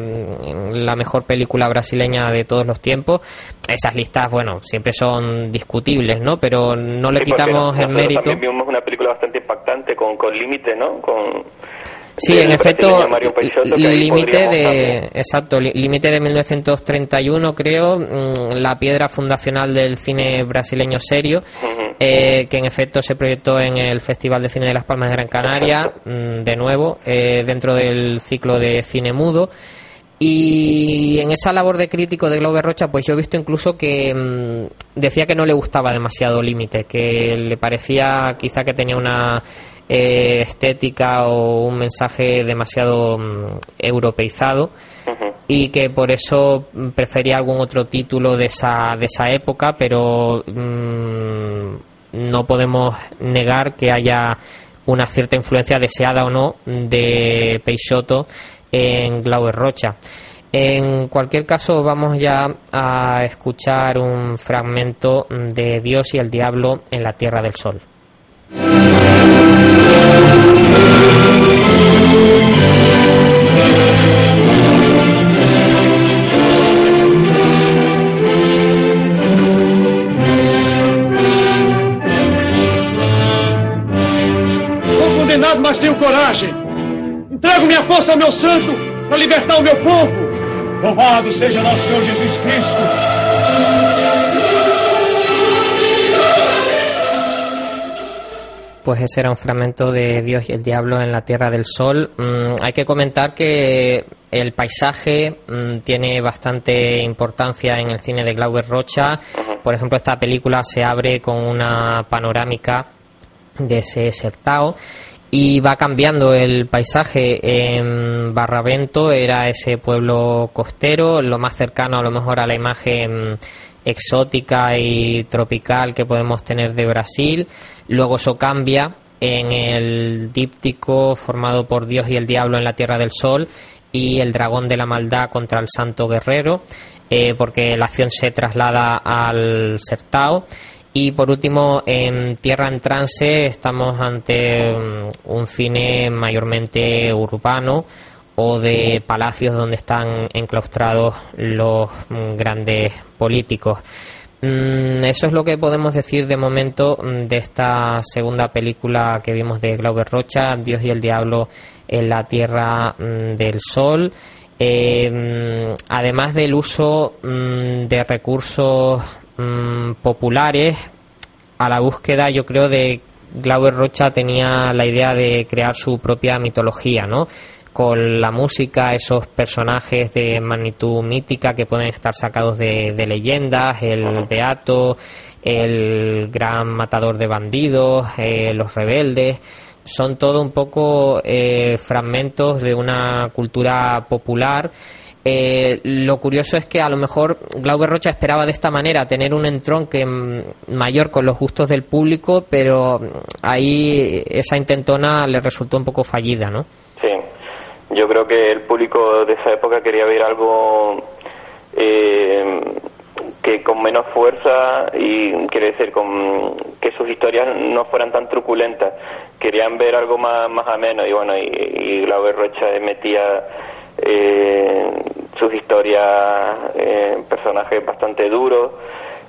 la mejor película brasileña de todos los tiempos. Esas listas, bueno, siempre son discutibles, ¿no? Pero no le quitamos el mérito. También vimos una película bastante impactante con, con límite, ¿no? Con Sí, en efecto, límite de exacto, límite de 1931 creo, mm, la piedra fundacional del cine brasileño serio, eh, que en efecto se proyectó en el Festival de Cine de las Palmas de Gran Canaria, mm, de nuevo, eh, dentro del ciclo de cine mudo. Y en esa labor de crítico de Glover Rocha, pues yo he visto incluso que mm, decía que no le gustaba demasiado Límite, que le parecía quizá que tenía una eh, estética o un mensaje demasiado mm, europeizado y que por eso prefería algún otro título de esa, de esa época, pero mm, no podemos negar que haya una cierta influencia deseada o no de Peixoto en Glauber Rocha. En cualquier caso, vamos ya a escuchar un fragmento de Dios y el Diablo en la Tierra del Sol. Libertar povo. Louvado seja nosso Senhor Cristo. Pues ese era un fragmento de Dios y el Diablo en la Tierra del Sol. Mm, hay que comentar que el paisaje mm, tiene bastante importancia en el cine de Glauber Rocha. Por ejemplo, esta película se abre con una panorámica de ese Sertao y va cambiando el paisaje. En Barravento era ese pueblo costero, lo más cercano a lo mejor a la imagen exótica y tropical que podemos tener de Brasil. Luego eso cambia en el díptico formado por Dios y el diablo en la Tierra del Sol y el dragón de la maldad contra el santo guerrero, eh, porque la acción se traslada al Sertao y por último, en Tierra en Trance estamos ante mm, un cine mayormente urbano o de palacios donde están enclaustrados los mm, grandes políticos. Mm, eso es lo que podemos decir de momento de esta segunda película que vimos de Glauber Rocha, Dios y el Diablo en la Tierra del Sol. Eh, además del uso de recursos Mm, populares a la búsqueda, yo creo, de Glauber Rocha tenía la idea de crear su propia mitología, ¿no? Con la música, esos personajes de magnitud mítica que pueden estar sacados de, leyendas, el Beato, el gran matador de bandidos, eh, los rebeldes, son todo un poco eh, fragmentos de una cultura popular eh, lo curioso es que a lo mejor Glauber Rocha esperaba de esta manera tener un entronque mayor con los gustos del público, pero ahí esa intentona le resultó un poco fallida, ¿no? Sí, yo creo que el público de esa época quería ver algo eh, que con menos fuerza y quiere decir con que sus historias no fueran tan truculentas, querían ver algo más, ameno y bueno, y, y Glauber Rocha metía eh, sus historias, eh, personajes bastante duros.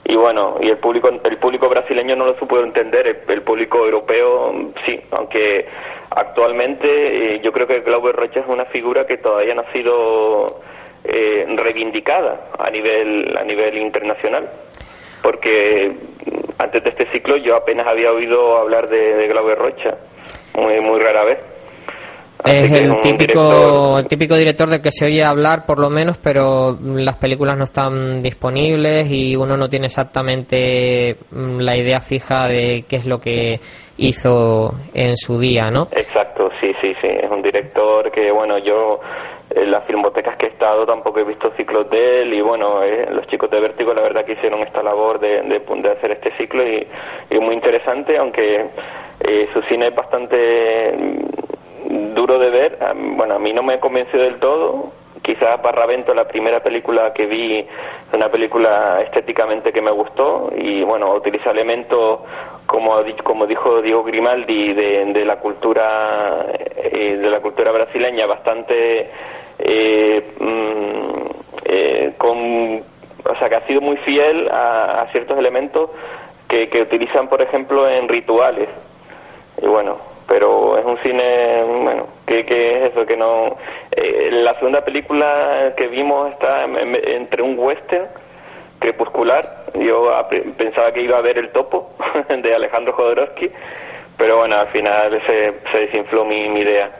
Y bueno, y el público el público brasileño no lo supo entender, el, público europeo sí, aunque actualmente eh, yo creo que Glauber Rocha es una figura que todavía no ha sido eh, reivindicada a nivel a nivel internacional. Porque antes de este ciclo yo apenas había oído hablar de, de Glauber Rocha muy muy rara vez es el típico, el típico director del que se oye hablar, por lo menos, pero las películas no están disponibles y uno no tiene exactamente mm, la idea fija de qué es lo que hizo en su día, ¿no? Exacto, sí, sí, sí. Es un director que, bueno, yo en las filmotecas que he estado tampoco he visto ciclos de él y, bueno, eh, los chicos de Vértigo la verdad que hicieron esta labor de, de, hacer este ciclo y, y muy interesante, aunque eh, su cine es bastante duro de ver. Bueno, a mí no me convenció del todo. Quizás Barravento, la primera película que vi, una película estéticamente que me gustó y bueno, utiliza elementos como como dijo Diego Grimaldi de, la cultura eh, de la cultura brasileña bastante eh, mm, eh, con o sea que ha sido muy fiel a, ciertos elementos que, que utilizan por ejemplo en rituales y bueno pero es un cine, bueno, que, es eso, que no... Eh, la segunda película que vimos está entre un western crepuscular, yo pensaba que iba a ver El Topo de Alejandro Jodorowsky, pero bueno, al final se, se desinfló mi idea.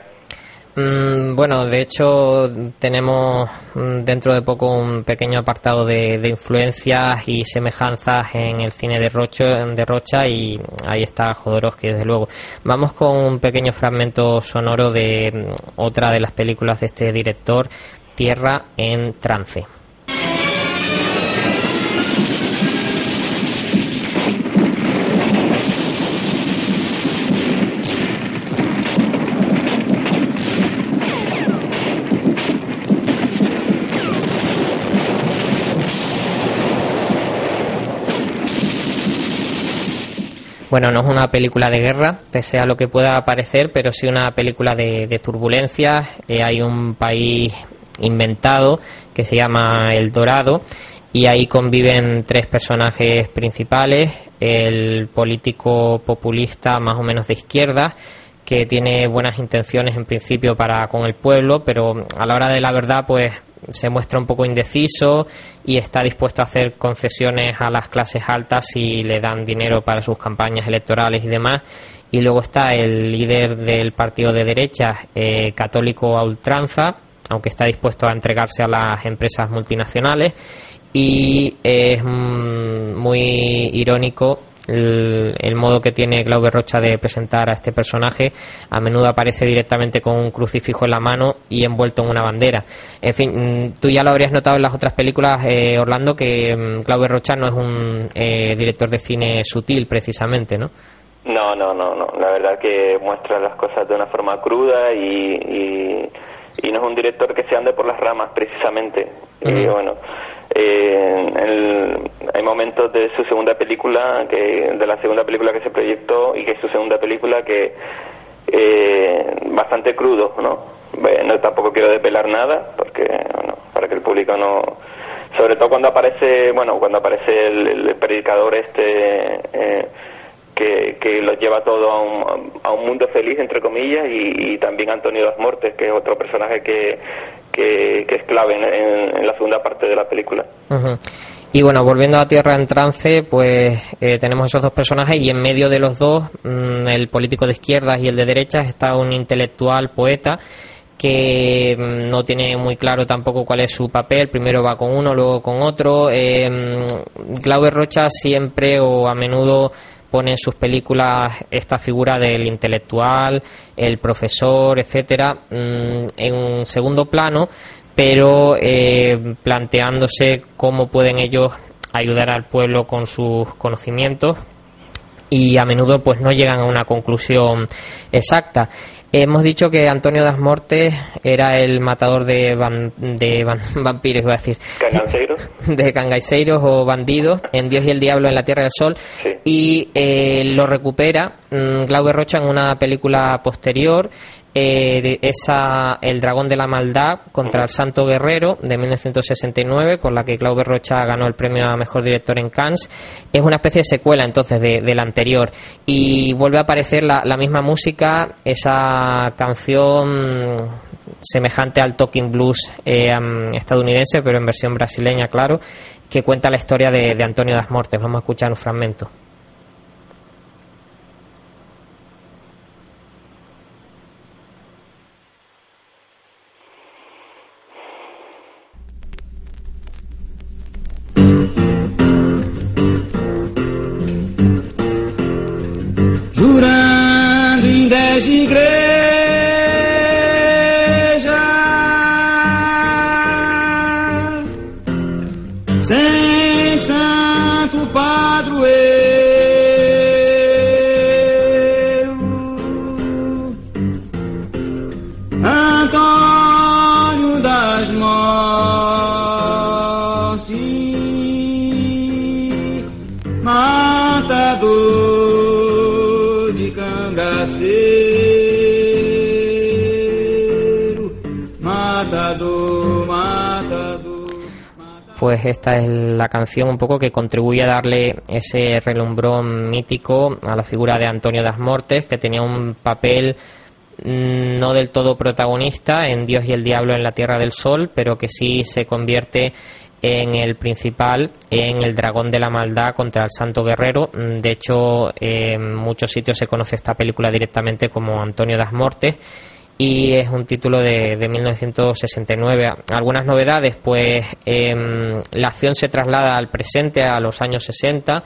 Mm, bueno, de hecho tenemos mm, dentro de poco un pequeño apartado de, influencias y semejanzas en el cine de, de Rocha y ahí está Jodorowsky, desde luego. Vamos con un pequeño fragmento sonoro de mm, otra de las películas de este director, Tierra en trance. Bueno, no es una película de guerra, pese a lo que pueda parecer, pero sí una película de, turbulencias. Eh, hay un país inventado que se llama El Dorado y ahí conviven tres personajes principales. El político populista más o menos de izquierda, que tiene buenas intenciones en principio para con el pueblo, pero a la hora de la verdad pues se muestra un poco indeciso y está dispuesto a hacer concesiones a las clases altas si le dan dinero para sus campañas electorales y demás. Y luego está el líder del partido de derecha, eh, católico a ultranza, aunque está dispuesto a entregarse a las empresas multinacionales. Y es mm, muy irónico el, modo que tiene Glauber Rocha de presentar a este personaje a menudo aparece directamente con un crucifijo en la mano y envuelto en una bandera. En fin, mm, tú ya lo habrías notado en las otras películas, eh, Orlando, que mm, Glauber Rocha no es un eh, director de cine sutil, precisamente, ¿no? No, no, no, no. La verdad que muestra las cosas de una forma cruda y, y, no es un director que se ande por las ramas, precisamente. Y bueno, eh, hay momentos de su segunda película, que de la segunda película que se proyectó y que es su segunda película que eh, bastante crudo, ¿no? Bueno, tampoco quiero desvelar nada porque, bueno, para que el público no, sobre todo cuando aparece, bueno, cuando aparece el, predicador este eh, que, que lo lleva todo a un, a un mundo feliz entre comillas y, también Antonio Das Mortes que es otro personaje que, que, es clave en, la segunda parte de la película. Y bueno, volviendo a Tierra en Trance, pues eh, tenemos esos dos personajes y en medio de los dos, mm, el político de izquierdas y el de derechas, está un intelectual poeta que mm, no tiene muy claro tampoco cuál es su papel, primero va con uno, luego con otro. Eh, mm, Glauber Rocha siempre o a menudo pone sus películas esta figura del intelectual, el profesor, etcétera, mm, en segundo plano, pero eh, planteándose cómo pueden ellos ayudar al pueblo con sus conocimientos y a menudo pues no llegan a una conclusión exacta. Hemos dicho que Antonio das Mortes era el matador de, de vampiros, iba a decir. De cangaiseiros o bandidos en Dios y el Diablo en la Tierra del Sol. Y eh, lo recupera mm, Glauber Rocha en una película posterior eh, esa El Dragón de la Maldad contra el Santo Guerrero de 1969, con la que Claude Rocha ganó el premio a Mejor Director en Cannes. Es una especie de secuela entonces de, la anterior y vuelve a aparecer la, misma música, esa canción semejante al Talking Blues eh, estadounidense, pero en versión brasileña, claro, que cuenta la historia de, de Antonio das Mortes. Vamos a escuchar un fragmento. Canción un poco que contribuye a darle ese relumbrón mítico a la figura de Antonio das Mortes, que tenía un papel mm, no del todo protagonista en Dios y el Diablo en la Tierra del Sol, pero que sí se convierte en el principal, en el dragón de la maldad contra el santo guerrero. Mm, de hecho, en muchos sitios se conoce esta película directamente como Antonio das Mortes y es un título de, de 1969. Algunas novedades, pues em, la acción se traslada al presente, a los años 60.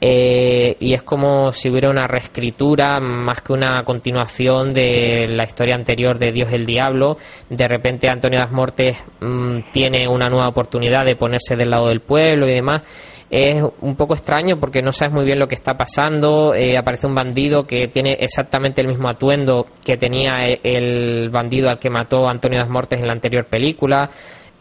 Eh, y es como si hubiera una reescritura más que una continuación de la historia anterior de Dios el Diablo. De repente Antonio das Mortes mm, tiene una nueva oportunidad de ponerse del lado del pueblo y demás es un poco extraño porque no sabes muy bien lo que está pasando. Eh, aparece un bandido que tiene exactamente el mismo atuendo que tenía e, el bandido al que mató Antonio Das Mortes en la anterior película.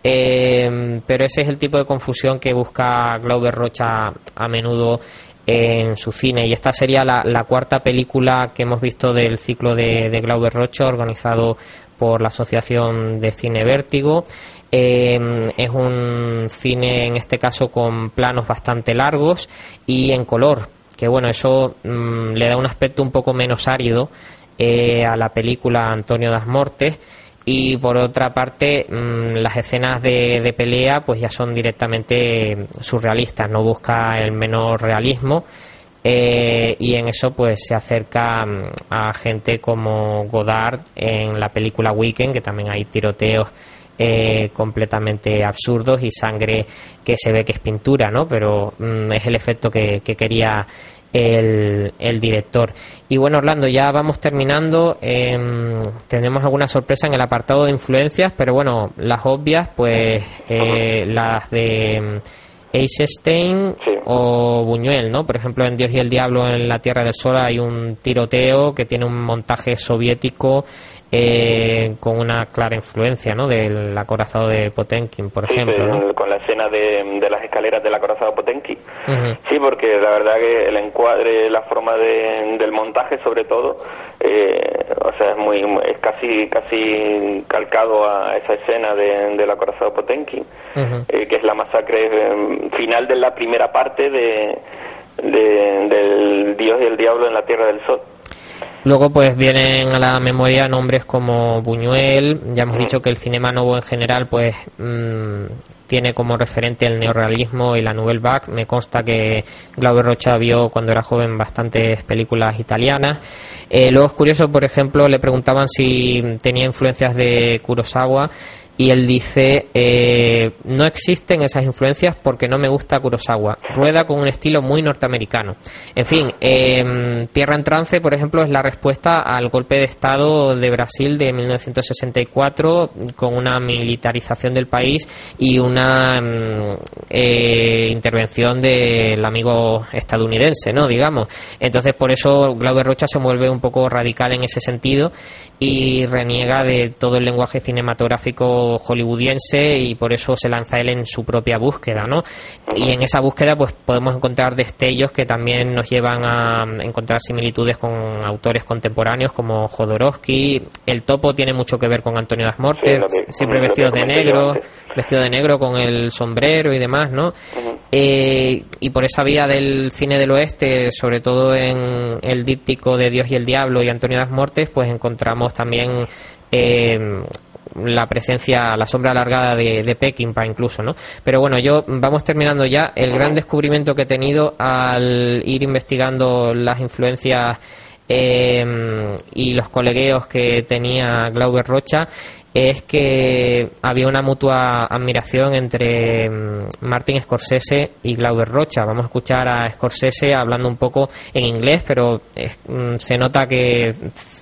Eh, pero ese es el tipo de confusión que busca Glauber Rocha a menudo en su cine. Y esta sería la, cuarta película que hemos visto del ciclo de, de Glauber Rocha, organizado por la Asociación de Cine Vértigo. Eh, es un cine, en este caso, con planos bastante largos y en color, que bueno, eso mm, le da un aspecto un poco menos árido eh, a la película Antonio das Mortes. Y por otra parte, mm, las escenas de, pelea pues ya son directamente surrealistas, no busca el menor realismo. Eh, y en eso pues se acerca mm, a gente como Godard en la película Weekend, que también hay tiroteos eh, completamente absurdos y sangre que se ve que es pintura, ¿no? Pero mm, es el efecto que, quería el, director. Y bueno, Orlando, ya vamos terminando. Em, tenemos alguna sorpresa en el apartado de influencias, pero bueno, las obvias, pues eh, las de Eisenstein o Buñuel, ¿no? Por ejemplo, en Dios y el Diablo en la Tierra del Sol hay un tiroteo que tiene un montaje soviético eh, con una clara influencia ¿no? del acorazado de Potenkin, por ejemplo. Con la escena de, las escaleras del acorazado Potenkin. Sí, porque la verdad que el encuadre, la forma del montaje sobre todo, eh, o sea, es, muy, es casi, casi calcado a esa escena de, del acorazado Potenkin, eh, que es la masacre eh, final de la primera parte de, del Dios y el Diablo en la Tierra del Sol. Luego pues vienen a la memoria nombres como Buñuel, ya hemos dicho que el cinema nuevo en general pues mm, tiene como referente el neorrealismo y la Nouvelle Vague. Me consta que Glauber Rocha vio cuando era joven bastantes películas italianas. Eh, luego es curioso, por ejemplo, le preguntaban si tenía influencias de Kurosawa y él dice eh, no existen esas influencias porque no me gusta Kurosawa. Rueda con un estilo muy norteamericano en fin em, Tierra en trance por ejemplo es la respuesta al golpe de estado de Brasil de 1964 con una militarización del país y una em, eh, intervención del amigo estadounidense no digamos. Entonces por eso Glauber Rocha se vuelve un poco radical en ese sentido y reniega de todo el lenguaje cinematográfico mercado hollywoodiense y por eso se lanza él en su propia búsqueda, ¿no? Y en esa búsqueda pues podemos encontrar destellos que también nos llevan a encontrar similitudes con autores contemporáneos como Jodorowsky. El topo tiene mucho que ver con Antonio Das Mortes, siempre vestidos de negro, vestido de negro con el sombrero y demás, ¿no? Eh, y por esa vía del cine del oeste, sobre todo en el díptico de Dios y el Diablo y Antonio Das Mortes, pues encontramos también eh, la presencia, la sombra alargada de, de Peckinpah incluso, ¿no? Pero bueno, yo vamos terminando ya. El gran descubrimiento que he tenido al ir investigando las influencias eh, y los colegueos que tenía Glauber Rocha es que había una mutua admiración entre mm, Martin Scorsese y Glauber Rocha. Vamos a escuchar a Scorsese hablando un poco en inglés, pero mm, se nota que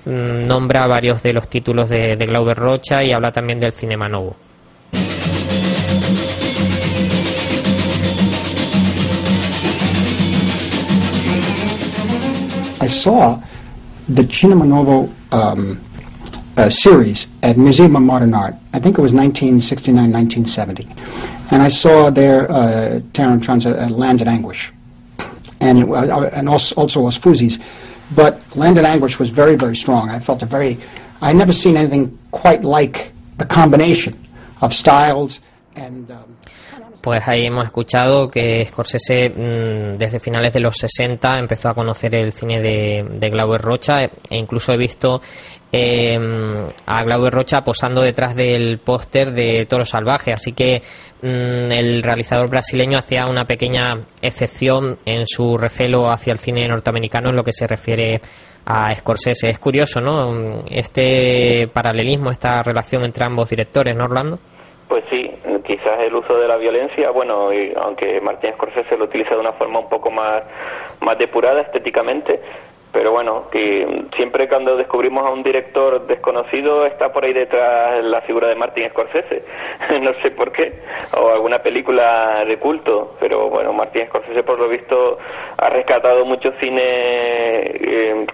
mm, nombra varios de los títulos de, de Glauber Rocha y habla también del Cinema Novo. I saw the Cinema Novo um, uh, series at Museum of Modern Art. I think it was 1969, 1970. And I saw there uh, Taran Tran's uh, Land in Anguish. And, it, uh, and also, also was Fuzi's. But Land in Anguish was very, very strong. I felt a very, I never seen anything quite like the combination of styles and. Um, Pues ahí hemos escuchado que Scorsese mmm, desde finales de los 60 empezó a conocer el cine de, de Glauber Rocha e incluso he visto eh, a Glauber Rocha posando detrás del póster de Toro Salvaje, así que mmm, el realizador brasileño hacía una pequeña excepción en su recelo hacia el cine norteamericano en lo que se refiere a Scorsese. Es curioso, ¿no? Este paralelismo, esta relación entre ambos directores, ¿no, Orlando? Pues sí, quizás el uso de la violencia, bueno, y aunque Martín Scorsese lo utiliza de una forma un poco más, más depurada estéticamente, pero bueno, que siempre cuando descubrimos a un director desconocido está por ahí detrás la figura de Martin Scorsese, no sé por qué, o alguna película de culto, pero bueno, Martin Scorsese por lo visto ha rescatado mucho cine, eh,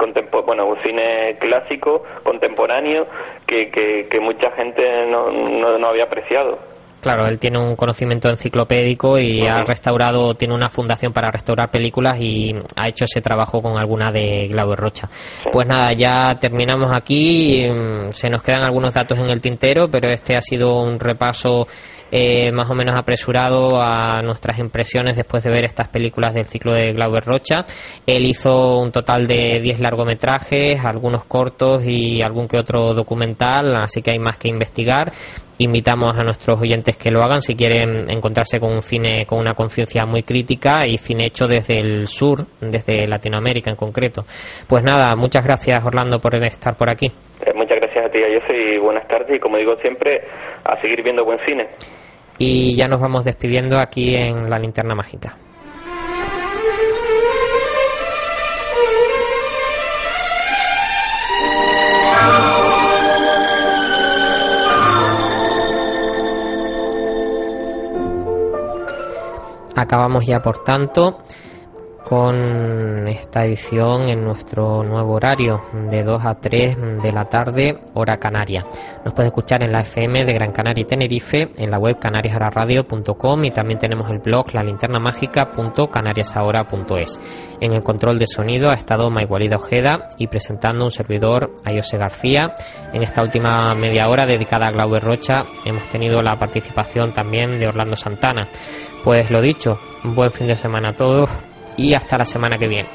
bueno, un cine clásico, contemporáneo, que, que, que mucha gente no, no, no había apreciado. Claro, él tiene un conocimiento enciclopédico y ha restaurado, tiene una fundación para restaurar películas y ha hecho ese trabajo con alguna de Glauber Rocha. Pues nada, ya terminamos aquí. Se nos quedan algunos datos en el tintero, pero este ha sido un repaso eh, más o menos apresurado a nuestras impresiones después de ver estas películas del ciclo de Glauber Rocha. Él hizo un total de 10 largometrajes, algunos cortos y algún que otro documental, así que hay más que investigar invitamos a nuestros oyentes que lo hagan si quieren encontrarse con un cine con una conciencia muy crítica y cine hecho desde el sur, desde Latinoamérica en concreto. Pues nada, muchas gracias Orlando por estar por aquí. Eh, muchas gracias a ti, José, y buenas tardes. Y como digo siempre, a seguir viendo buen cine. Y ya nos vamos despidiendo aquí en La Linterna Mágica. Acabamos ya, por tanto, con esta edición en nuestro nuevo horario de 2 a 3 de la tarde, hora canaria. Nos puede escuchar en la FM de Gran Canaria y Tenerife, en la web canariasararadio.com y también tenemos el blog la linterna mágica.canariasahora.es. En el control de sonido ha estado Maigualida Ojeda y presentando un servidor a José García. En esta última media hora dedicada a Glauber Rocha hemos tenido la participación también de Orlando Santana. Pues lo dicho, buen fin de semana a todos y hasta la semana que viene.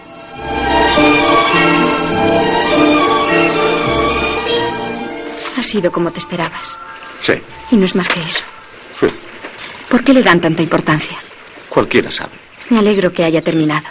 Ha sido como te esperabas. Sí. Y no es más que eso. Sí. ¿Por qué le dan tanta importancia? Cualquiera sabe. Me alegro que haya terminado.